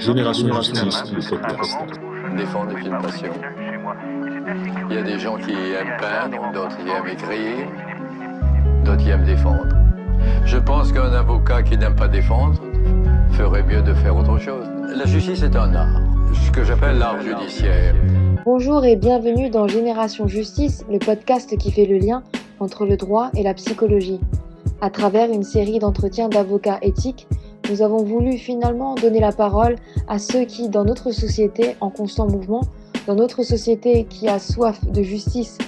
Génération Justice, le podcast. Défendre une passion. Il y a des gens qui aiment peindre, d'autres qui aiment écrire, d'autres qui aiment défendre. Je pense qu'un avocat qui n'aime pas défendre ferait mieux de faire autre chose. La justice est un art, ce que j'appelle l'art judiciaire. Bonjour et bienvenue dans Génération Justice, le podcast qui fait le lien entre le droit et la psychologie. À travers une série d'entretiens d'avocats éthiques, nous avons voulu finalement donner la parole à ceux qui, dans notre société en constant mouvement, dans notre société qui a soif de justice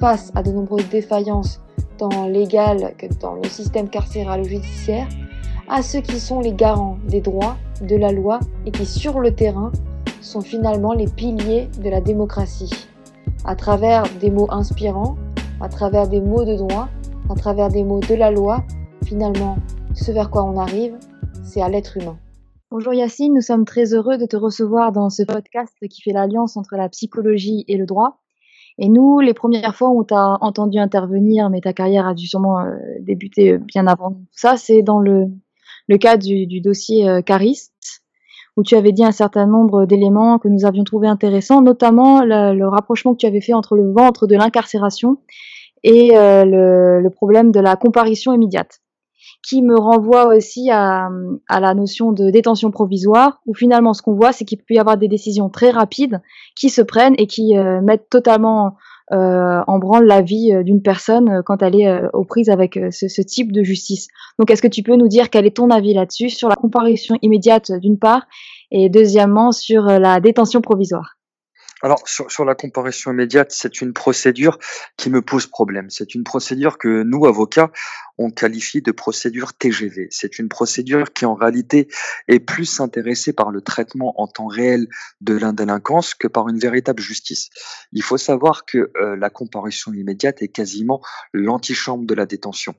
face à de nombreuses défaillances tant légales que dans le système carcéral ou judiciaire, à ceux qui sont les garants des droits, de la loi et qui, sur le terrain, sont finalement les piliers de la démocratie. À travers des mots inspirants, à travers des mots de droit, à travers des mots de la loi, finalement, ce vers quoi on arrive, c'est à l'être humain. Bonjour Yacine, nous sommes très heureux de te recevoir dans ce podcast qui fait l'alliance entre la psychologie et le droit. Et nous, les premières fois où on t'a entendu intervenir, mais ta carrière a dû sûrement euh, débuter bien avant ça, c'est dans le, cas du, dossier euh, Caris, où tu avais dit un certain nombre d'éléments que nous avions trouvé intéressants, notamment le, rapprochement que tu avais fait entre le ventre de l'incarcération et euh, le, le problème de la comparution immédiate qui me renvoie aussi à, à, la notion de détention provisoire, où finalement ce qu'on voit, c'est qu'il peut y avoir des décisions très rapides qui se prennent et qui euh, mettent totalement euh, en branle la vie euh, d'une personne euh, quand elle est euh, aux prises avec ce, ce, type de justice. Donc est-ce que tu peux nous dire quel est ton avis là-dessus, sur la comparution immédiate d'une part, et deuxièmement sur la détention provisoire? Alors, sur, sur, la comparution immédiate, c'est une procédure qui me pose problème. C'est une procédure que nous, avocats, on qualifie de procédure TGV. C'est une procédure qui, en réalité, est plus intéressée par le traitement en temps réel de l'indélinquance que par une véritable justice. Il faut savoir que euh, la comparution immédiate est quasiment l'antichambre de la détention.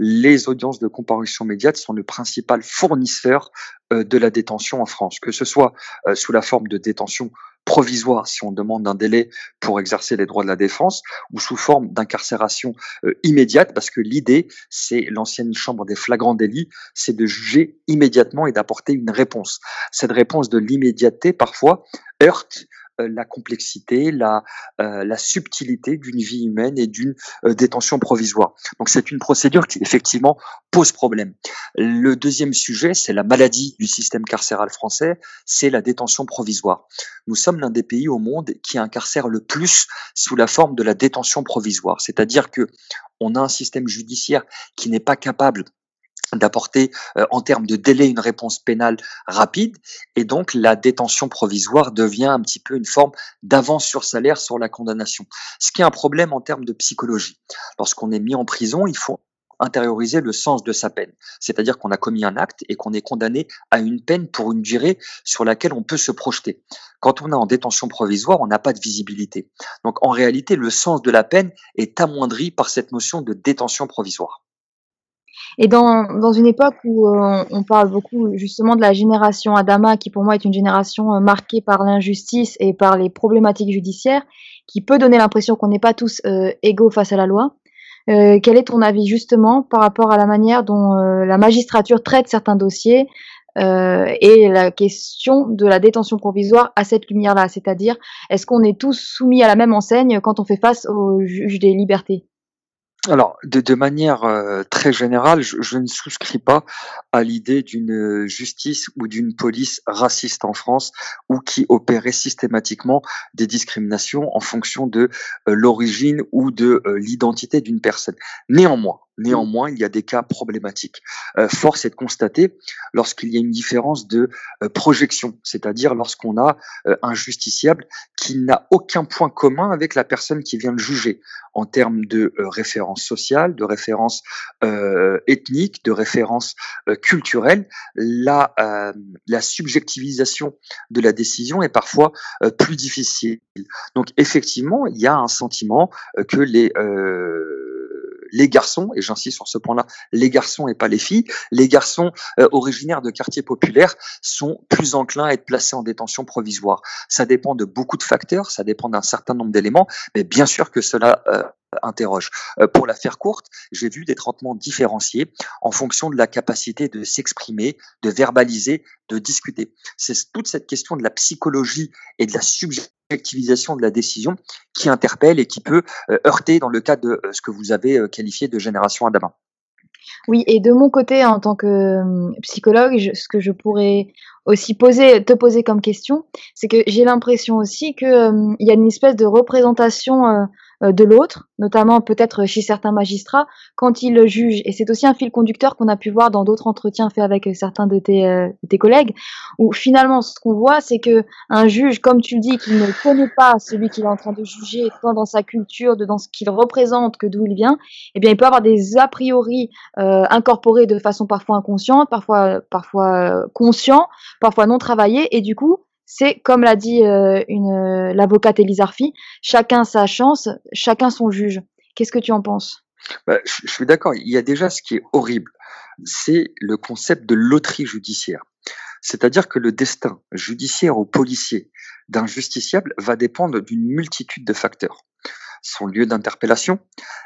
Les audiences de comparution immédiate sont le principal fournisseur euh, de la détention en France, que ce soit euh, sous la forme de détention provisoire si on demande un délai pour exercer les droits de la défense ou sous forme d'incarcération euh, immédiate parce que l'idée, c'est l'ancienne chambre des flagrants délits, c'est de juger immédiatement et d'apporter une réponse. Cette réponse de l'immédiateté parfois heurte la complexité, la, euh, la subtilité d'une vie humaine et d'une euh, détention provisoire. Donc c'est une procédure qui effectivement pose problème. Le deuxième sujet, c'est la maladie du système carcéral français, c'est la détention provisoire. Nous sommes l'un des pays au monde qui incarcère le plus sous la forme de la détention provisoire, c'est-à-dire que on a un système judiciaire qui n'est pas capable d'apporter euh, en termes de délai une réponse pénale rapide et donc la détention provisoire devient un petit peu une forme d'avance sur salaire sur la condamnation. Ce qui est un problème en termes de psychologie. Lorsqu'on est mis en prison, il faut intérioriser le sens de sa peine. C'est-à-dire qu'on a commis un acte et qu'on est condamné à une peine pour une durée sur laquelle on peut se projeter. Quand on est en détention provisoire, on n'a pas de visibilité. Donc en réalité, le sens de la peine est amoindri par cette notion de détention provisoire. Et dans, dans une époque où euh, on parle beaucoup justement de la génération Adama, qui pour moi est une génération euh, marquée par l'injustice et par les problématiques judiciaires, qui peut donner l'impression qu'on n'est pas tous euh, égaux face à la loi. Quel est ton avis justement par rapport à la manière dont la magistrature traite certains dossiers et la question de la détention provisoire à cette lumière-là? C'est-à-dire, est-ce qu'on est tous soumis à la même enseigne quand on fait face au juge des libertés? Alors, de, de manière euh, très générale, je, ne souscris pas à l'idée d'une justice ou d'une police raciste en France ou qui opérait systématiquement des discriminations en fonction de euh, l'origine ou de euh, l'identité d'une personne. Néanmoins, Néanmoins, il y a des cas problématiques. Euh, force est de constater lorsqu'il y a une différence de euh, projection, c'est-à-dire lorsqu'on a euh, un justiciable qui n'a aucun point commun avec la personne qui vient le juger en termes de référence sociale, de référence ethnique, de référence culturelle. La, la subjectivisation de la décision est parfois plus difficile. Donc effectivement, il y a un sentiment que les les garçons, et j'insiste sur ce point-là, les garçons et pas les filles, les garçons euh, originaires de quartiers populaires sont plus enclins à être placés en détention provisoire. Ça dépend de beaucoup de facteurs, ça dépend d'un certain nombre d'éléments, mais bien sûr que cela euh, interroge. Euh, pour la faire courte, j'ai vu des traitements différenciés en fonction de la capacité de s'exprimer, de verbaliser, de discuter. C'est toute cette question de la psychologie et de la subjectivisation de la décision qui interpelle et qui peut euh, heurter dans le cas de euh, ce que vous avez qualifié de génération Adama. Oui, et de mon côté, en tant que psychologue, ce que je pourrais aussi poser, te poser comme question, c'est que j'ai l'impression aussi qu'il y a une espèce de représentation euh, de l'autre, notamment peut-être chez certains magistrats, quand ils jugent. Et c'est aussi un fil conducteur qu'on a pu voir dans d'autres entretiens faits avec certains de tes, euh, tes collègues, où finalement ce qu'on voit, c'est que un juge, comme tu le dis, qui ne connaît pas celui qu'il est en train de juger, tant dans sa culture, dans ce qu'il représente, que d'où il vient, eh bien il peut avoir des a priori euh, incorporés de façon parfois inconsciente, parfois parfois conscient, parfois non travaillé, et du coup c'est comme l'a dit euh, une euh, l'avocate Elise Arfi, chacun sa chance, chacun son juge. Qu'est-ce que tu en penses? Bah, je, suis d'accord. Il y a déjà ce qui est horrible, c'est le concept de loterie judiciaire. C'est-à-dire que le destin judiciaire ou policier d'un justiciable va dépendre d'une multitude de facteurs. Son lieu d'interpellation,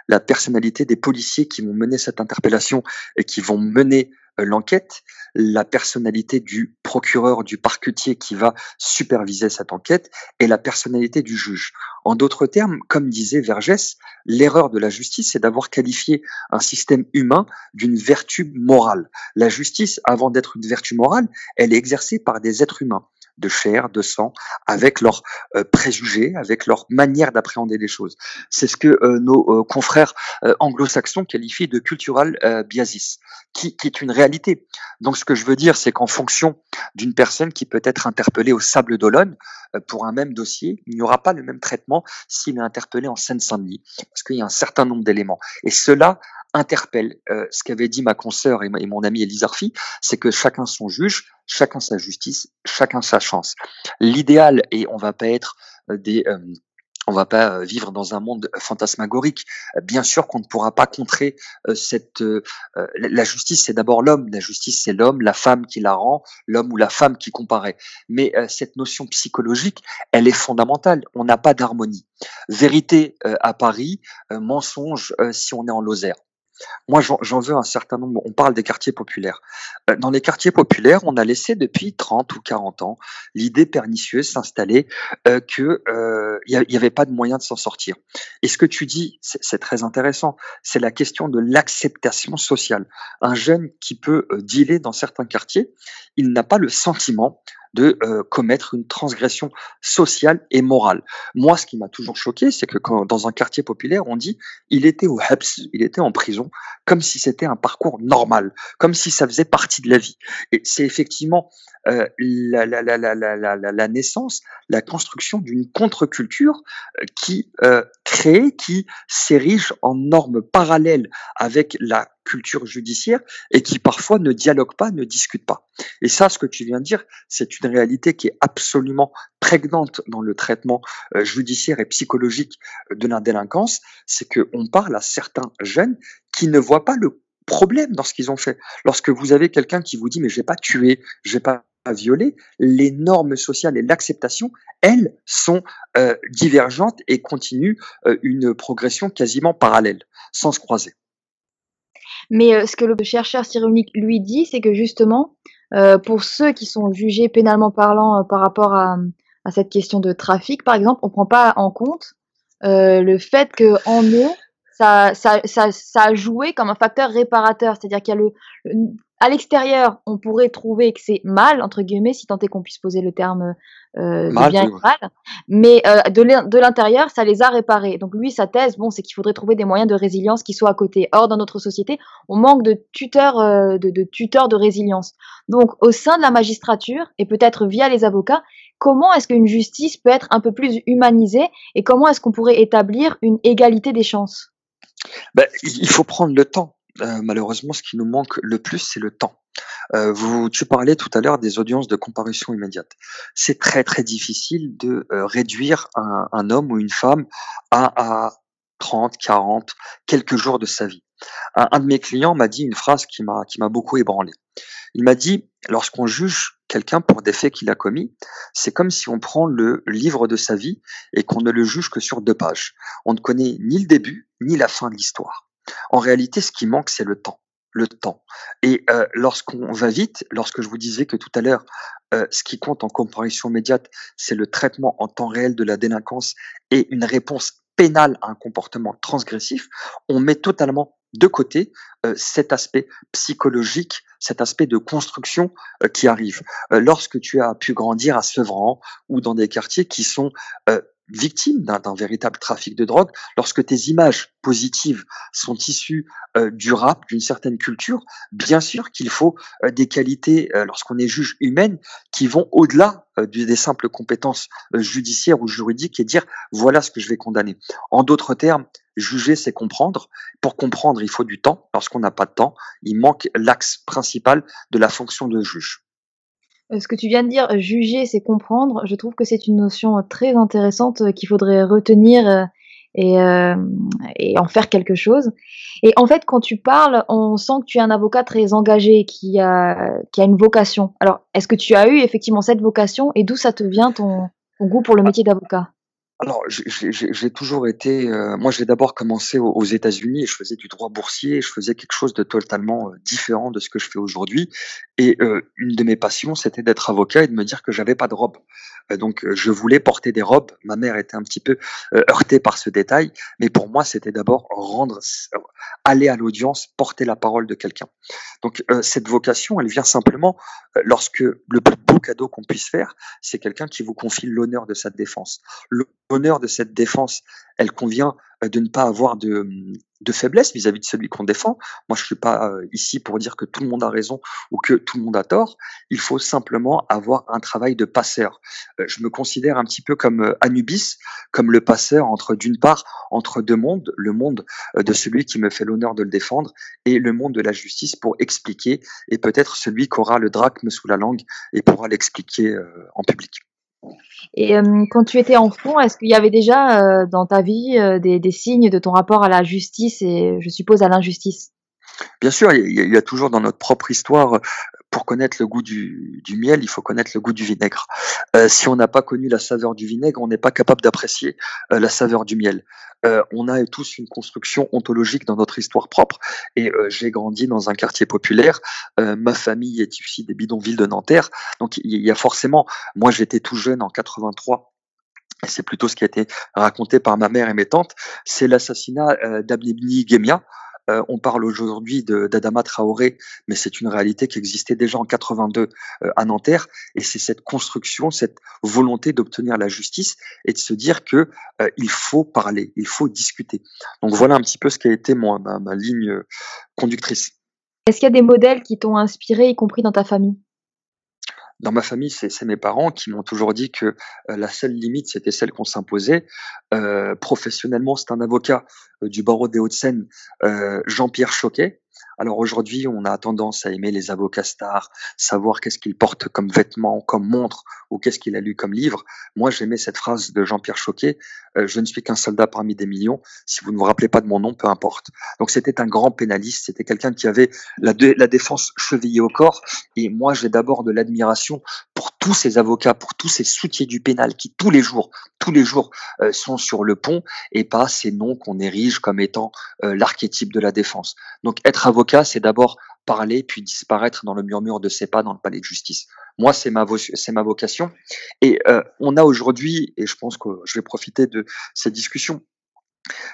la personnalité des policiers qui vont mener cette interpellation et qui vont mener l'enquête, la personnalité du procureur, du parquetier qui va superviser cette enquête et la personnalité du juge. En d'autres termes, comme disait Vergès, l'erreur de la justice, c'est d'avoir qualifié un système humain d'une vertu morale. La justice, avant d'être une vertu morale, elle est exercée par des êtres humains de chair, de sang, avec leurs euh, préjugés, avec leur manière d'appréhender les choses. C'est ce que euh, nos euh, confrères anglo-saxons qualifient de cultural biasis, qui, qui, est une réalité. Donc ce que je veux dire, c'est qu'en fonction d'une personne qui peut être interpellée au Sable d'Olonne pour un même dossier, il n'y aura pas le même traitement s'il est interpellé en Seine-Saint-Denis, parce qu'il y a un certain nombre d'éléments. Et cela interpelle. Euh, ce qu'avait dit ma consoeur et, mon ami Elise Arfi, c'est que chacun son juge, chacun sa justice, chacun sa chance. L'idéal, et on va pas être euh, des... Euh, on va pas vivre dans un monde fantasmagorique. Bien sûr qu'on ne pourra pas contrer cette. la justice, c'est d'abord l'homme. La justice, c'est l'homme, la femme qui la rend, l'homme ou la femme qui comparaît. Mais cette notion psychologique, elle est fondamentale. On n'a pas d'harmonie. Vérité à Paris, mensonge si on est en Lozère. Moi, j'en veux un certain nombre. On parle des quartiers populaires. Euh, dans les quartiers populaires, on a laissé depuis 30 ou 40 ans l'idée pernicieuse s'installer euh, que euh, il n'y avait pas de moyen de s'en sortir. Et ce que tu dis, c'est très intéressant. C'est la question de l'acceptation sociale. Un jeune qui peut dealer dans certains quartiers, il n'a pas le sentiment de euh, commettre une transgression sociale et morale. Moi, ce qui m'a toujours choqué, c'est que quand, dans un quartier populaire, on dit il était au Habs, il était en prison, comme si c'était un parcours normal, comme si ça faisait partie de la vie. Et c'est effectivement euh, la, la, la, la, naissance, la construction d'une contre-culture euh, qui euh, crée, qui s'érige en normes parallèles avec la culture judiciaire et qui parfois ne dialogue pas, ne discute pas. Et ça, ce que tu viens de dire, c'est une réalité qui est absolument prégnante dans le traitement judiciaire et psychologique de la délinquance, c'est qu'on parle à certains jeunes qui ne voient pas le problème dans ce qu'ils ont fait. Lorsque vous avez quelqu'un qui vous dit mais j'ai pas tué, j'ai pas à violer, les normes sociales et l'acceptation, elles, sont euh, divergentes et continuent euh, une progression quasiment parallèle, sans se croiser. Mais euh, ce que le chercheur Cyrulnik lui dit, c'est que justement, pour ceux qui sont jugés pénalement parlant par rapport à, à, cette question de trafic, par exemple, on ne prend pas en compte le fait qu'en eux, ça, ça, ça, ça, a joué comme un facteur réparateur. C'est-à-dire qu'il y a le, à l'extérieur, on pourrait trouver que c'est mal, entre guillemets, si tant est qu'on puisse poser le terme euh, de bien et mal. Mais euh, de l'intérieur, ça les a réparés. Donc lui, sa thèse, bon, c'est qu'il faudrait trouver des moyens de résilience qui soient à côté. Or, dans notre société, on manque de tuteurs, euh, de, de tuteurs de résilience. Donc, au sein de la magistrature, et peut-être via les avocats, comment est-ce qu'une justice peut être un peu plus humanisée et comment est-ce qu'on pourrait établir une égalité des chances? Ben, il faut prendre le temps. Euh, malheureusement, ce qui nous manque le plus, c'est le temps. Euh, vous, tu parlais tout à l'heure des audiences de comparution immédiate. C'est très très difficile de euh, réduire un, homme ou une femme à, à 30, 40, quelques jours de sa vie. Un, un de mes clients m'a dit une phrase qui m'a qui m'a beaucoup ébranlé. Il m'a dit lorsqu'on juge quelqu'un pour des faits qu'il a commis, c'est comme si on prend le livre de sa vie et qu'on ne le juge que sur deux pages. On ne connaît ni le début ni la fin de l'histoire. En réalité, ce qui manque, c'est le temps le temps. Et euh, lorsqu'on va vite, lorsque je vous disais que tout à l'heure, euh, ce qui compte en comparution immédiate, c'est le traitement en temps réel de la délinquance et une réponse pénale à un comportement transgressif, on met totalement de côté euh, cet aspect psychologique, cet aspect de construction euh, qui arrive. Euh, lorsque tu as pu grandir à Sevran ou dans des quartiers qui sont victime d'un véritable trafic de drogue, lorsque tes images positives sont issues euh, du rap, d'une certaine culture, bien sûr qu'il faut euh, des qualités, euh, lorsqu'on est juge humaine, qui vont au-delà des simples compétences judiciaires ou juridiques et dire voilà ce que je vais condamner. En d'autres termes, juger, c'est comprendre. Pour comprendre, il faut du temps. Lorsqu'on n'a pas de temps, il manque l'axe principal de la fonction de juge. Euh, ce que tu viens de dire, juger, c'est comprendre. Je trouve que c'est une notion très intéressante euh, qu'il faudrait retenir euh, et, et, en faire quelque chose. Et en fait, quand tu parles, on sent que tu es un avocat très engagé, qui a, qui a une vocation. Alors, est-ce que tu as eu effectivement cette vocation et d'où ça te vient ton, ton goût pour le métier d'avocat? Alors, j'ai toujours été. Euh, moi, j'ai d'abord commencé aux, États-Unis je faisais du droit boursier. Je faisais quelque chose de totalement euh, différent de ce que je fais aujourd'hui. Et euh, une de mes passions, c'était d'être avocat et de me dire que j'avais pas de robe. donc, je voulais porter des robes. Ma mère était un petit peu heurtée par ce détail, mais pour moi, c'était d'abord rendre, aller à l'audience, porter la parole de quelqu'un. Donc, cette vocation, elle vient simplement lorsque le plus beau cadeau qu'on puisse faire, c'est quelqu'un qui vous confie l'honneur de sa défense l'honneur de cette défense, elle convient euh, de ne pas avoir de, de faiblesse vis-à-vis de celui qu'on défend. Moi, je suis pas euh, ici pour dire que tout le monde a raison ou que tout le monde a tort. Il faut simplement avoir un travail de passeur. Euh, je me considère un petit peu comme Anubis, comme le passeur entre d'une part entre deux mondes, le monde de celui qui me fait l'honneur de le défendre et le monde de la justice pour expliquer et peut-être celui qui aura le drachme sous la langue et pourra l'expliquer en public. Et euh, quand tu étais enfant, est-ce qu'il y avait déjà euh, dans ta vie euh, des, signes de ton rapport à la justice et je suppose à l'injustice? Bien sûr, il y, a toujours dans notre propre histoire pour connaître le goût du, du, miel, il faut connaître le goût du vinaigre. Euh, si on n'a pas connu la saveur du vinaigre, on n'est pas capable d'apprécier euh, la saveur du miel. Euh, on a tous une construction ontologique dans notre histoire propre. Et euh, j'ai grandi dans un quartier populaire. Euh, ma famille est issue des bidonvilles de Nanterre. Donc il y a forcément, moi j'étais tout jeune en 83 et c'est plutôt ce qui a été raconté par ma mère et mes tantes, c'est l'assassinat euh, d'Abnibni Gemia, euh, on parle aujourd'hui d'Adama Traoré, mais c'est une réalité qui existait déjà en 82 euh, à Nanterre. Et c'est cette construction, cette volonté d'obtenir la justice et de se dire que euh, il faut parler, il faut discuter. Donc voilà un petit peu ce qui a été ma, ma ligne conductrice. Est-ce qu'il y a des modèles qui t'ont inspiré, y compris dans ta famille? Dans ma famille, c'est mes parents qui m'ont toujours dit que euh, la seule limite, c'était celle qu'on s'imposait. Euh, professionnellement, c'est un avocat euh, du barreau des Hauts-de-Seine, Jean-Pierre Choquet, alors aujourd'hui, on a tendance à aimer les avocats stars, savoir qu'est-ce qu'ils portent comme vêtements, comme montre, ou qu'est-ce qu'il a lu comme livre. Moi, j'aimais cette phrase de Jean-Pierre Choquet euh, Je ne suis qu'un soldat parmi des millions. Si vous ne vous rappelez pas de mon nom, peu importe. Donc c'était un grand pénaliste. C'était quelqu'un qui avait la, la défense chevillée au corps. Et moi, j'ai d'abord de l'admiration pour tous ces avocats, pour tous ces soutiens du pénal qui tous les jours, tous les jours euh, sont sur le pont et pas ces noms qu'on érige comme étant euh, l'archétype de la défense. Donc être avocat, c'est d'abord parler puis disparaître dans le murmure de ses pas dans le palais de justice. Moi, c'est ma, c'est ma vocation. Et euh, on a aujourd'hui, et je pense que je vais profiter de cette discussion,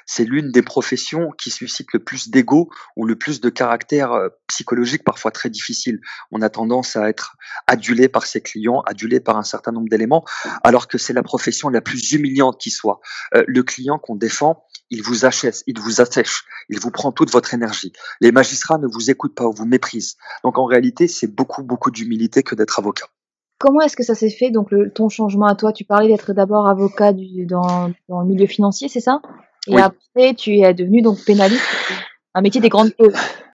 c'est l'une des professions qui suscite le plus d'ego ou le plus de caractère euh, psychologique parfois très difficile. On a tendance à être adulé par ses clients, adulé par un certain nombre d'éléments, alors que c'est la profession la plus humiliante qui soit. Euh, le client qu'on défend, il vous achète, il vous assèche, il vous prend toute votre énergie. Les magistrats ne vous écoutent pas ou vous méprisent. Donc en réalité, c'est beaucoup, beaucoup d'humilité que d'être avocat. Comment est-ce que ça s'est fait, donc ton changement à toi? Tu parlais d'être d'abord avocat dans, dans le milieu financier, c'est ça? Et après, tu es devenu donc pénaliste, un métier des grandes.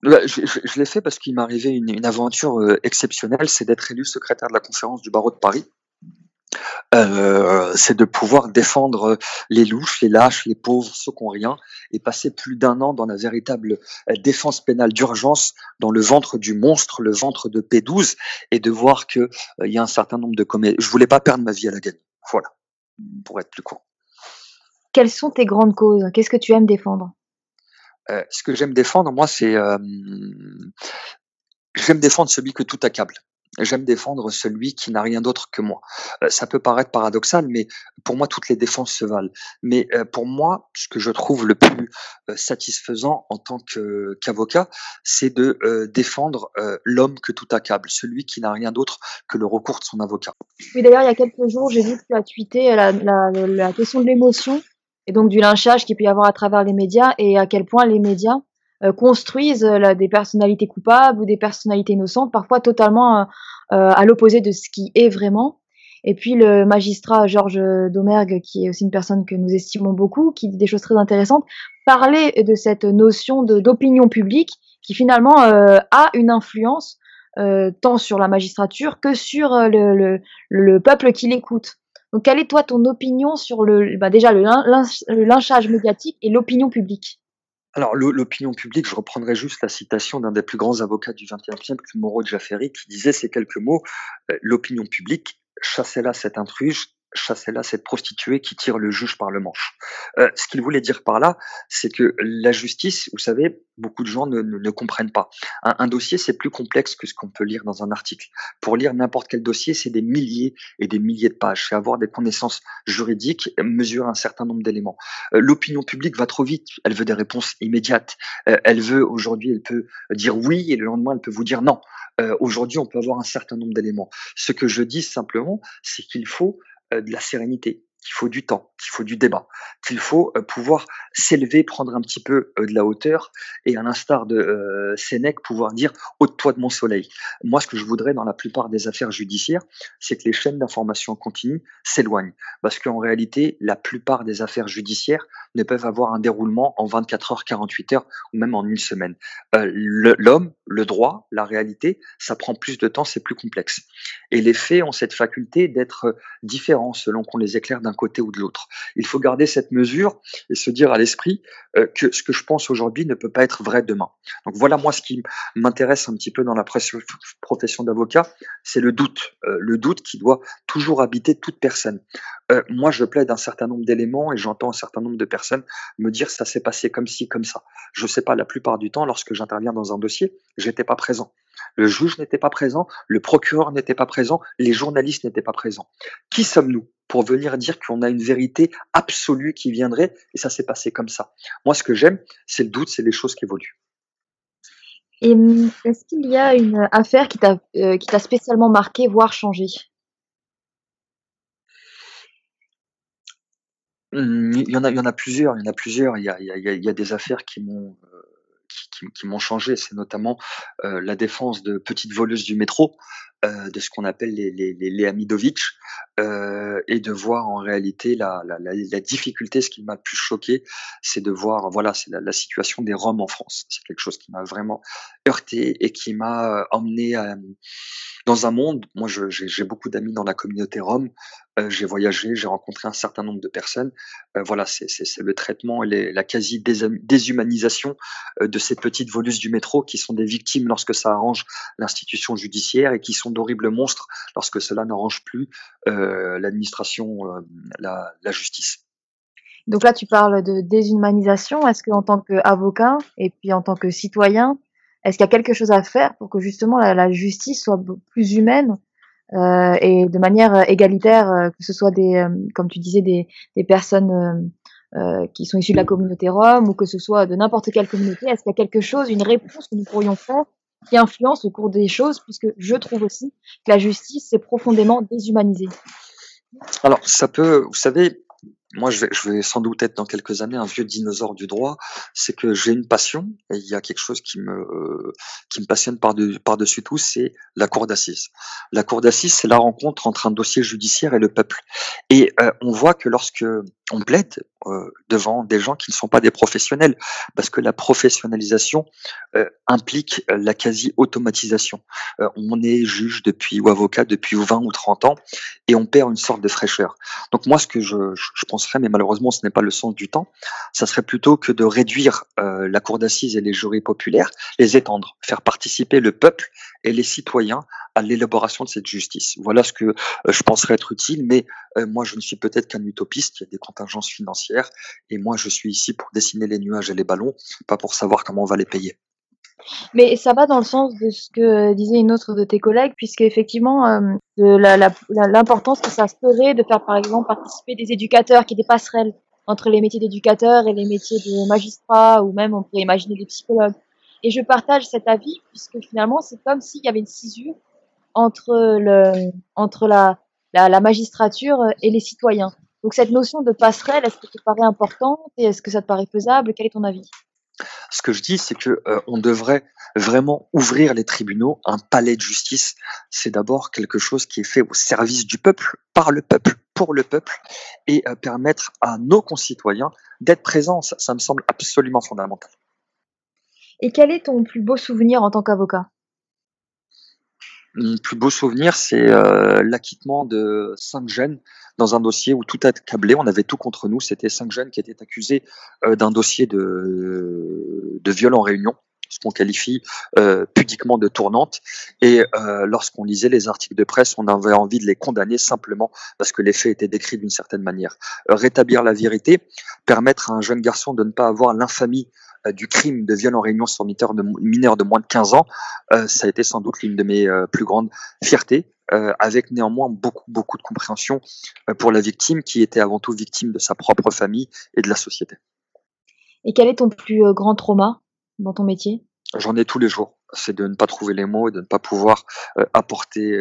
Bah, je, je, l'ai fait parce qu'il m'est arrivé une, une, aventure euh, exceptionnelle, c'est d'être élu secrétaire de la conférence du barreau de Paris. euh, c'est de pouvoir défendre les louches, les lâches, les pauvres, ceux qui n'ont rien, et passer plus d'un an dans la véritable euh, défense pénale d'urgence, dans le ventre du monstre, le ventre de P12, et de voir qu'il euh, y a un certain nombre de communes. Je voulais pas perdre ma vie à la gagne. Voilà, pour être plus court. Quelles sont tes grandes causes? Qu'est-ce que tu aimes défendre? Euh, Ce que j'aime défendre, moi, c'est euh, j'aime défendre celui que tout accable. J'aime défendre celui qui n'a rien d'autre que moi. Euh, ça peut paraître paradoxal, mais pour moi, toutes les défenses se valent. Mais pour moi, ce que je trouve le plus satisfaisant en tant qu'avocat, c'est de défendre l'homme que tout accable, celui qui n'a rien d'autre que le recours de son avocat. Oui, d'ailleurs, il y a quelques jours, j'ai vu que tu as tweeté la, la, la question de l'émotion et donc du lynchage qu'il peut y avoir à travers les médias et à quel point les médias euh, construisent euh, la- des personnalités coupables ou des personnalités innocentes, parfois totalement euh, euh, à l'opposé de ce qui est vraiment. Et puis le magistrat Georges Domergue, qui est aussi une personne que nous estimons beaucoup, qui dit des choses très intéressantes, parlait de cette notion d'opinion publique qui finalement euh, a une influence euh, tant sur la magistrature que sur le, le, le peuple qui l'écoute. Donc, quelle est toi ton opinion sur le, bah lynchage médiatique et l'opinion publique? Alors, l'opinion publique, je reprendrai juste la citation d'un des plus grands avocats du XXe siècle, Moreau de Jafferi, qui disait ces quelques mots euh, L'opinion publique, chassez-la cette intruse, chassez-la cette prostituée qui tire le juge par le manche. Euh, ce qu'il voulait dire par là, c'est que la justice, vous savez, beaucoup de gens ne, ne- ne comprennent pas. Un, dossier, c'est plus complexe que ce qu'on peut lire dans un article. Pour lire n'importe quel dossier, c'est des milliers et des milliers de pages. C'est avoir des connaissances juridiques, mesurer un certain nombre d'éléments. Euh, L'opinion publique va trop vite. Elle veut des réponses immédiates. Euh, elle veut aujourd'hui, elle peut dire oui et le lendemain, elle peut vous dire non. Euh, aujourd'hui, on peut avoir un certain nombre d'éléments. Ce que je dis simplement, c'est qu'il faut de la sérénité, qu'il faut du temps, qu'il faut du débat, qu'il faut euh, pouvoir s'élever, prendre un petit peu euh, de la hauteur et à l'instar de euh, Sénèque, pouvoir dire ôte-toi de mon soleil. Moi, ce que je voudrais dans la plupart des affaires judiciaires, c'est que les chaînes d'information continue s'éloignent. Parce qu'en réalité, la plupart des affaires judiciaires ne peuvent avoir un déroulement en 24 heures, 48 heures ou même en une semaine. Euh, le- L'homme, le droit, la réalité, ça prend plus de temps, c'est plus complexe. Et les faits ont cette faculté d'être différents selon qu'on les éclaire d'un côté ou de l'autre. Il faut garder cette mesure et se dire à l'esprit euh, que ce que je pense aujourd'hui ne peut pas être vrai demain. Donc voilà moi ce qui m'intéresse un petit peu dans la profession d'avocat, c'est le doute, Euh, le doute qui doit toujours habiter toute personne. Euh, moi, je plaide un certain nombre d'éléments et j'entends un certain nombre de personnes me dire ça s'est passé comme ci, comme ça. Je sais pas, la plupart du temps, lorsque j'interviens dans un dossier, j'étais pas présent. Le juge n'était pas présent, le procureur n'était pas présent, les journalistes n'étaient pas présents. Qui sommes-nous pour venir dire qu'on a une vérité absolue qui viendrait et ça s'est passé comme ça? Moi, ce que j'aime, c'est le doute, c'est les choses qui évoluent. Et hum, est-ce qu'il y a une affaire qui t'a euh, spécialement marqué, voire changé? Mmh, il y en a il y en a plusieurs il y en a plusieurs. Il y a il y a il y a il y a des affaires qui m'ont, heu, qui m'ont changé. C'est notamment, heu, la défense de petites voleuses du métro, heu, de ce qu'on appelle les les les les heu et de voir en réalité la la difficulté. Ce qui m'a le plus choqué, c'est de voir, voilà, c'est la situation des Roms en France. C'est quelque chose qui m'a vraiment heurté et qui m'a, heu, emmené dans un monde moi j'ai beaucoup d'amis dans la communauté rom, heu, j'ai voyagé, j'ai rencontré un certain nombre de personnes. Voilà, c'est le traitement et la quasi déshumanisation, de ces petites voleuses du métro qui sont des victimes lorsque ça arrange l'institution judiciaire et qui sont d'horribles monstres lorsque cela n'arrange plus, heu, l'administration, hem, la justice. Donc là, tu parles de déshumanisation. Est-ce qu'en tant qu'avocat et puis en tant que citoyen, est-ce qu'il y a quelque chose à faire pour que justement la justice soit plus humaine, heu et de manière, égalitaire, que ce soit des, comme tu disais, des des personnes, qui sont issues de la communauté rom ou que ce soit de n'importe quelle communauté? Est-ce qu'il y a quelque chose, une réponse que nous pourrions faire qui influence le cours des choses? Puisque je trouve aussi que la justice s'est profondément déshumanisée. Alors ça peut vous savez, moi, je vais, sans doute être dans quelques années un vieux dinosaure du droit. C'est que j'ai une passion et il y a quelque chose qui me qui me passionne par de, par dessus tout, c'est la cour d'assises. La cour d'assises, c'est la rencontre entre un dossier judiciaire et le peuple. Et euh, on voit que lorsque on plaide euh, devant des gens qui ne sont pas des professionnels, parce que la professionnalisation euh, implique la quasi-automatisation. Euh, on est juge depuis ou avocat depuis 20 ou 30 ans et on perd une sorte de fraîcheur. Donc moi, ce que je, je mais malheureusement ce n'est pas le sens du temps, ça serait plutôt que de réduire la cour d'assises et les jurys populaires, les étendre, faire participer le peuple et les citoyens à l'élaboration de cette justice. Voilà ce que je penserais être utile, mais moi je ne suis peut-être qu'un utopiste, il y a des contingences financières, et moi je suis ici pour dessiner les nuages et les ballons, pas pour savoir comment on va les payer. Mais ça va dans le sens de ce que disait une autre de tes collègues, puisque effectivement, euh, l'importance que ça serait de faire par exemple participer des éducateurs qui des passerelles entre les métiers d'éducateurs et les métiers de magistrats, ou même on pourrait imaginer des psychologues. Et je partage cet avis, puisque finalement c'est comme s'il y avait une cisure entre, le, entre la, la, magistrature et les citoyens. Donc cette notion de passerelle, est-ce que ça te paraît importante et est-ce que ça te paraît faisable? Quel est ton avis? Ce que je dis, c'est que euh, on devrait vraiment ouvrir les tribunaux. Un palais de justice, c'est d'abord quelque chose qui est fait au service du peuple, par le peuple, pour le peuple, et euh, permettre à nos concitoyens d'être présents. Ça, ça me semble absolument fondamental. Et quel est ton plus beau souvenir en tant qu'avocat? Mon plus beau souvenir, c'est euh, l'acquittement de cinq jeunes dans un dossier où tout a câblé. On avait tout contre nous. C'était cinq jeunes qui étaient accusés euh, d'un dossier de, de viol en réunion, ce qu'on qualifie euh, pudiquement de tournante. Et lorsqu'on lisait les articles de presse, on avait envie de les condamner simplement parce que les faits étaient décrits d'une certaine manière. rétablir la vérité, permettre à un jeune garçon de ne pas avoir l'infamie euh, du crime de viol en réunion sur mineur de, mineur de moins de 15 ans, euh, ça a été sans doute l'une de mes euh, plus grandes fiertés, avec néanmoins beaucoup, beaucoup de compréhension pour la victime qui était avant tout victime de sa propre famille et de la société. Et quel est ton plus grand trauma? Dans ton métier? J'en ai tous les jours. C'est de ne pas trouver les mots et de ne pas pouvoir apporter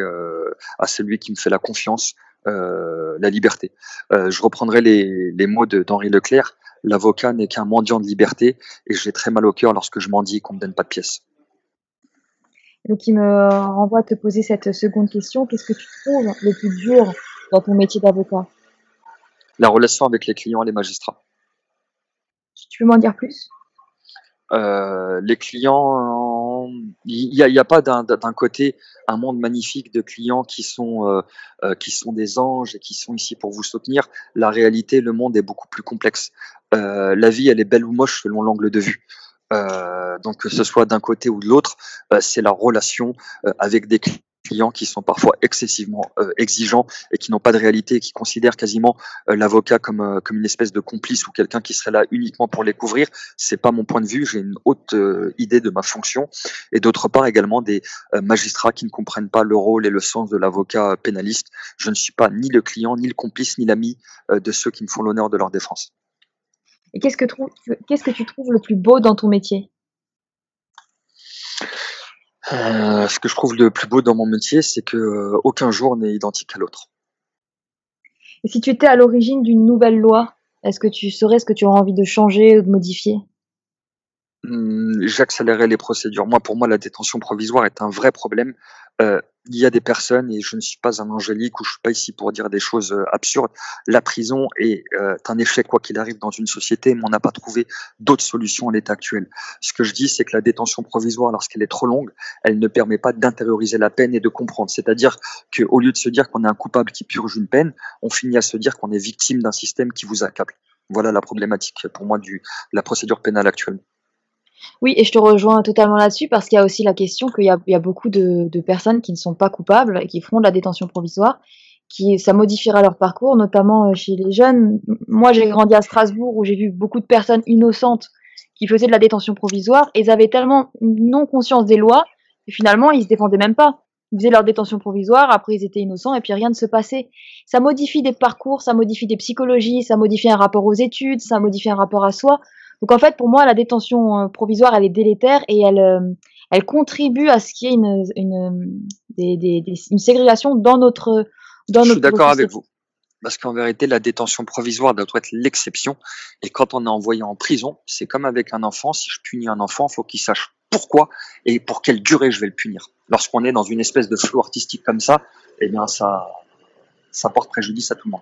à celui qui me fait la confiance la liberté. je reprendrai les, les mots d'Henri Leclerc l'avocat n'est qu'un mendiant de liberté et j'ai très mal au cœur lorsque je m'en dis qu'on me donne pas de pièces. Donc il me renvoie à te poser cette seconde question. Qu'est-ce que tu trouves le plus dur dans ton métier d'avocat? La relation avec les clients et les magistrats. Tu peux m'en dire plus? Euh, Les clients il n'y a, y a, pas d'un côté un monde magnifique de clients qui sont, euh, euh, qui sont des anges et qui sont ici pour vous soutenir. La réalité, le monde est beaucoup plus complexe. Euh, la vie, elle est belle ou moche selon l'angle de vue. donc que ce soit d'un côté ou de l'autre, c'est la relation avec des clients clients qui sont parfois excessivement euh, exigeants et qui n'ont pas de réalité et qui considèrent quasiment euh, l'avocat comme, euh, comme une espèce de complice ou quelqu'un qui serait là uniquement pour les couvrir. C'est pas mon point de vue. J'ai une haute idée de ma fonction. Et d'autre part également des magistrats qui ne comprennent pas le rôle et le sens de l'avocat pénaliste. Je ne suis pas ni le client, ni le complice, ni l'ami de ceux qui me font l'honneur de leur défense. Et qu'est-ce que, qu'est-ce que tu trouves le plus beau dans ton métier? Euh, ce que je trouve le plus beau dans mon métier, c'est que euh, aucun jour n'est identique à l'autre. Et si tu étais à l'origine d'une nouvelle loi, est-ce que tu saurais ce que tu aurais envie de changer ou de modifier? J'accélérais les procédures. Moi, pour moi, la détention provisoire est un vrai problème. Euh, il y a des personnes, et je ne suis pas un angélique ou je suis pas ici pour dire des choses euh, absurdes. La prison est euh, un échec quoi qu'il arrive dans une société, mais on n'a pas trouvé d'autres solutions à l'état actuel. Ce que je dis, c'est que la détention provisoire, lorsqu'elle est trop longue, elle ne permet pas d'intérioriser la peine et de comprendre. C'est-à-dire qu'au lieu de se dire qu'on est un coupable qui purge une peine, on finit à se dire qu'on est victime d'un système qui vous accable. Voilà la problématique pour moi du la procédure pénale actuelle. Oui, et je te rejoins totalement là-dessus parce qu'il y a aussi la question qu'il y a, beaucoup de, de, personnes qui ne sont pas coupables et qui feront de la détention provisoire, qui ça modifiera leur parcours, notamment euh, chez les jeunes. Moi, j'ai grandi à Strasbourg où j'ai vu beaucoup de personnes innocentes qui faisaient de la détention provisoire et ils avaient tellement non conscience des lois que finalement ils se défendaient même pas. Ils faisaient leur détention provisoire, après ils étaient innocents et puis rien ne se passait. Ça modifie des parcours, ça modifie des psychologies, ça modifie un rapport aux études, ça modifie un rapport à soi. Donc en fait, pour moi, la détention euh, provisoire, elle est délétère et elle, euh, elle contribue à ce qu'il y ait une, une, des, des, une ségrégation dans notre dans Je suis d'accord avec vous. Parce qu'en vérité, la détention provisoire doit être l'exception. Et quand on est envoyé en prison, c'est comme avec un enfant. Si je punis un enfant, il faut qu'il sache pourquoi et pour quelle durée je vais le punir. Lorsqu'on est dans une espèce de flou artistique comme ça, eh bien, ça, ça porte préjudice à tout le monde.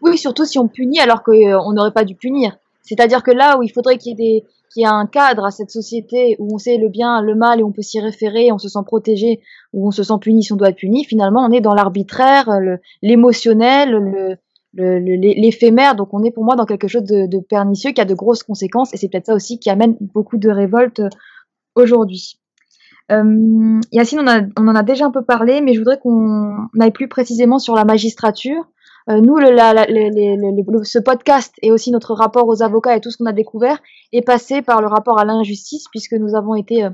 Oui, surtout si on punit alors qu'on n'aurait pas dû punir. C'est-à-dire que là où il faudrait qu'il y ait des, qu'il y ait un cadre à cette société où on sait le bien, le mal et on peut s'y référer, on se sent protégé, où on se sent puni si on doit être puni, finalement on est dans l'arbitraire, l'émotionnel, l'éphémère. Donc on est pour moi dans quelque chose de, pernicieux qui a de grosses conséquences et c'est peut-être ça aussi qui amène beaucoup de révoltes aujourd'hui. Euh, Yacine, on, a, on en a déjà un peu parlé, mais je voudrais qu'on aille plus précisément sur la magistrature. Euh, nous, le, le, ce podcast et aussi notre rapport aux avocats et tout ce qu'on a découvert est passé par le rapport à l'injustice, puisque nous avons été euh,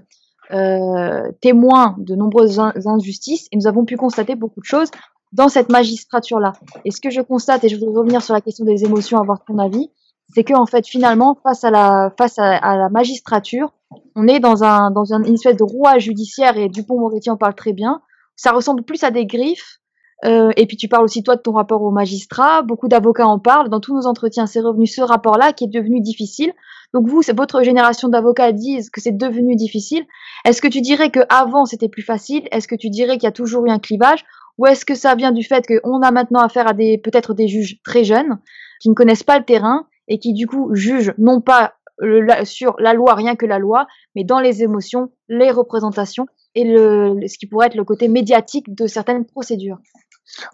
euh témoins de nombreuses injustices et nous avons pu constater beaucoup de choses dans cette magistrature-là. Et ce que je constate, et je voudrais revenir sur la question des émotions, avoir ton avis, c'est que en fait, finalement, face à la, face à, la magistrature, on est dans, un, dans une espèce de rouage judiciaire, et Dupont-Moretti en parle très bien. Ça ressemble plus à des griffes. Euh, et puis tu parles aussi toi de ton rapport au magistrat. Beaucoup d'avocats en parlent. Dans tous nos entretiens, c'est revenu ce rapport-là qui est devenu difficile. Donc vous, votre génération d'avocats disent que c'est devenu difficile. Est-ce que tu dirais que avant c'était plus facile? Est-ce que tu dirais qu'il y a toujours eu un clivage? Ou est-ce que ça vient du fait qu'on a maintenant affaire à des peut-être des juges très jeunes qui ne connaissent pas le terrain et qui du coup jugent non pas sur la loi, rien que la loi, mais dans les émotions, les représentations et le, ce qui pourrait être le côté médiatique de certaines procédures?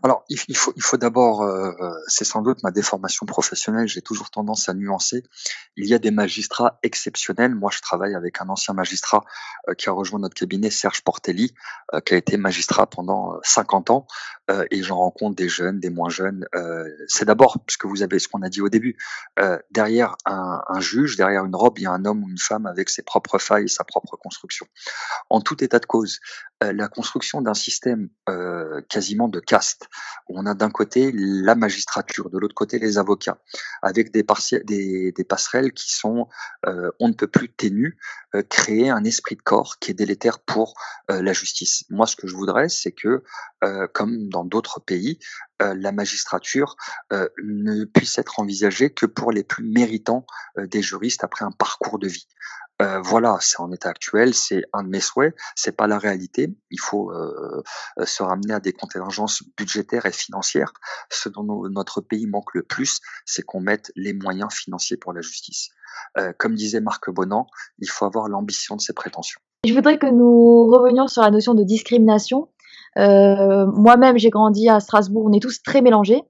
Alors, il, faut, d'abord, euh, c'est sans doute ma déformation professionnelle, j'ai toujours tendance à nuancer. Il y a des magistrats exceptionnels. Moi, je travaille avec un ancien magistrat euh, qui a rejoint notre cabinet, Serge Portelli, euh, qui a été magistrat pendant 50 ans, et j'en rencontre des jeunes, des moins jeunes. c'est d'abord, ce que vous avez, ce qu'on a dit au début, derrière un, un, juge, derrière une robe, il y a un homme ou une femme avec ses propres failles sa propre construction. En tout état de cause, la construction d'un système quasiment de caste, où on a d'un côté la magistrature, de l'autre côté les avocats, avec des, des, des passerelles qui sont on ne peut plus ténues, créer un esprit de corps qui est délétère pour la justice. Moi, ce que je voudrais, c'est que, comme dans d'autres pays, la magistrature ne puisse être envisagée que pour les plus méritants des juristes après un parcours de vie. Euh, voilà, c'est en état actuel, c'est un de mes souhaits, c'est pas la réalité. Il faut euh, euh, se ramener à des contingences budgétaires et financières. Ce dont notre pays manque le plus, c'est qu'on mette les moyens financiers pour la justice. comme disait Marc Bonan, il faut avoir l'ambition de ses prétentions. Je voudrais que nous revenions sur la notion de discrimination. Moi-même, j'ai grandi à Strasbourg, on est tous très mélangés.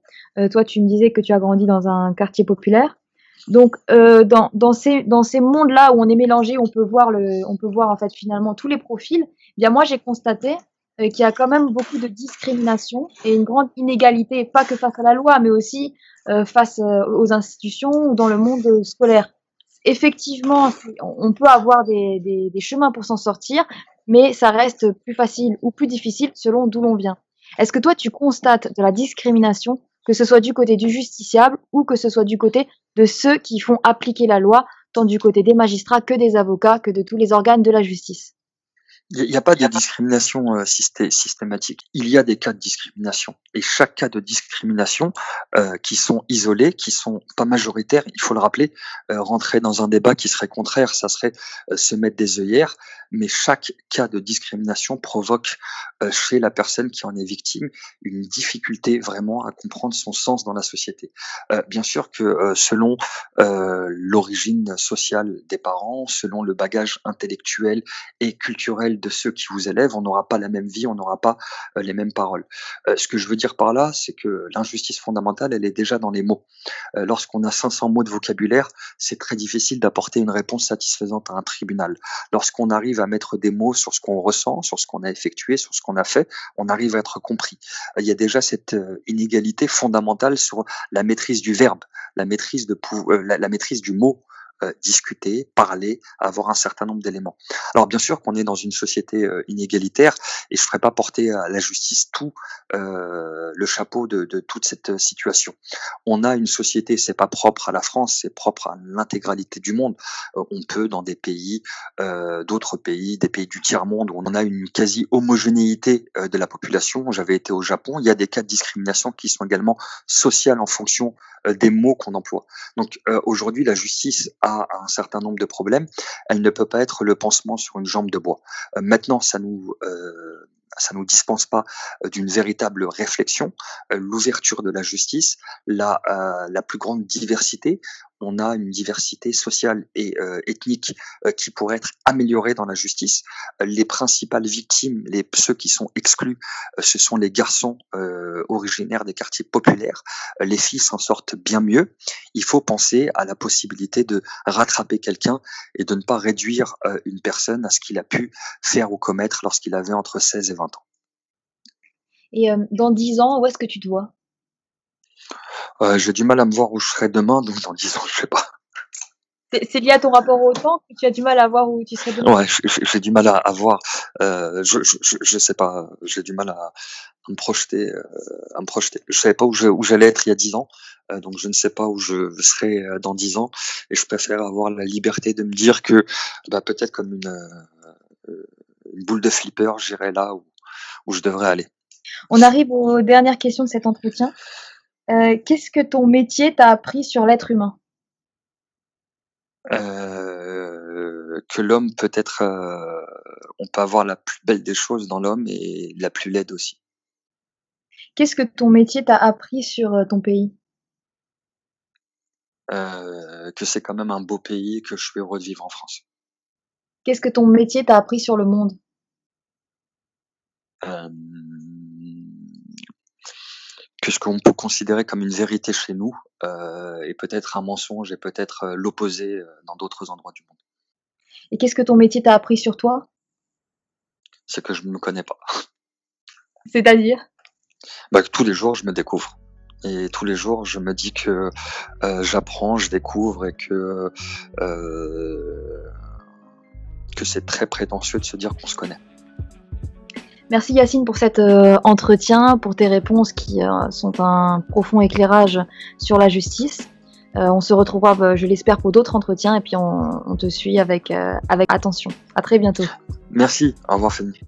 toi, tu me disais que tu as grandi dans un quartier populaire. Donc euh, dans, dans, ces, mondes-là où on est mélangé, on peut voir le, on peut voir en fait finalement tous les profils. Eh bien moi j'ai constaté euh, qu'il y a quand même beaucoup de discrimination et une grande inégalité, pas que face à la loi, mais aussi euh, face euh, aux institutions ou dans le monde scolaire. Effectivement, on peut avoir des, des, des chemins pour s'en sortir, mais ça reste plus facile ou plus difficile selon d'où l'on vient. Est-ce que toi tu constates de la discrimination que ce soit du côté du justiciable ou que ce soit du côté de ceux qui font appliquer la loi, tant du côté des magistrats que des avocats, que de tous les organes de la justice. Il n'y a pas de discrimination euh, systématique. Il y a des cas de discrimination. Et chaque cas de discrimination, euh, qui sont isolés, qui sont pas majoritaires, il faut le rappeler, euh, rentrer dans un débat qui serait contraire, ça serait se mettre des œillères, mais chaque cas de discrimination provoque chez la personne qui en est victime une difficulté vraiment à comprendre son sens dans la société. bien sûr que selon l'origine sociale des parents, selon le bagage intellectuel et culturel de ceux qui vous élèvent, on n'aura pas la même vie, on n'aura pas euh, les mêmes paroles. Euh, ce que je veux dire par là, c'est que l'injustice fondamentale, elle est déjà dans les mots. Euh, lorsqu'on a 500 mots de vocabulaire, c'est très difficile d'apporter une réponse satisfaisante à un tribunal. Lorsqu'on arrive à mettre des mots sur ce qu'on ressent, sur ce qu'on a effectué, sur ce qu'on a fait, on arrive à être compris. Il y a déjà cette inégalité fondamentale sur la maîtrise du verbe, la maîtrise, de, la maîtrise du mot, euh, discuter, parler, avoir un certain nombre d'éléments. Alors bien sûr qu'on est dans une société euh, inégalitaire et je ne ferai pas porter à la justice tout euh, le chapeau de, de, toute cette situation. On a une société, c'est pas propre à la France, c'est propre à l'intégralité du monde. on peut dans des pays, d'autres pays, des pays du tiers monde où on a une quasi homogénéité de la population. J'avais été au Japon, il y a des cas de discrimination qui sont également sociales en fonction des mots qu'on emploie. Donc aujourd'hui, la justice a un certain nombre de problèmes. Elle ne peut pas être le pansement sur une jambe de bois. maintenant, ça nous ça nous dispense pas d'une véritable réflexion, l'ouverture de la justice, la, la plus grande diversité on a une diversité sociale et euh, ethnique euh, qui pourrait être améliorée dans la justice. Les principales victimes, les ceux qui sont exclus, euh, ce sont les garçons originaires des quartiers populaires. les filles s'en sortent bien mieux. Il faut penser à la possibilité de rattraper quelqu'un et de ne pas réduire une personne à ce qu'il a pu faire ou commettre lorsqu'il avait entre 16 et 20 ans. Et dans 10 ans, où est-ce que tu te vois? Euh, j'ai du mal à me voir où je serai demain, donc dans 10 ans, je sais pas. C'est lié à ton rapport au temps que tu as du mal à voir où tu serais demain? Ouais, j'ai du mal à, à voir. Euh, je, je, je, sais pas, j'ai du mal à, me projeter. Euh, à me projeter. Je savais pas où j'allais être il y a 10 ans, euh, donc je ne sais pas où je serai euh, dans 10 ans. Et je préfère avoir la liberté de me dire que bah, peut-être comme une, une boule de flipper, j'irai là où, où je devrais aller. On arrive aux dernières questions de cet entretien. Euh, qu'est-ce que ton métier t'a appris sur l'être humain? Euh, que l'homme peut être, euh, on peut avoir la plus belle des choses dans l'homme et la plus laide aussi. Qu'est-ce que ton métier t'a appris sur ton pays? Que c'est quand même un beau pays, que je suis heureux de vivre en France. Qu'est-ce que ton métier t'a appris sur le monde? Que ce qu'on peut considérer comme une vérité chez nous euh, est peut-être un mensonge et peut-être euh, l'opposé euh, dans d'autres endroits du monde. Et qu'est-ce que ton métier t'a appris sur toi? C'est que je ne me connais pas. C'est-à-dire? Bah, Tous les jours, je me découvre. Et tous les jours, je me dis que euh, j'apprends, je découvre et que, euh, que c'est très prétentieux de se dire qu'on se connaît. Merci Yacine pour cet euh, entretien, pour tes réponses qui euh, sont un profond éclairage sur la justice. Euh, on se retrouvera, je l'espère, pour d'autres entretiens et puis on, te suit avec, avec attention. À très bientôt. Merci. Au revoir Fanny.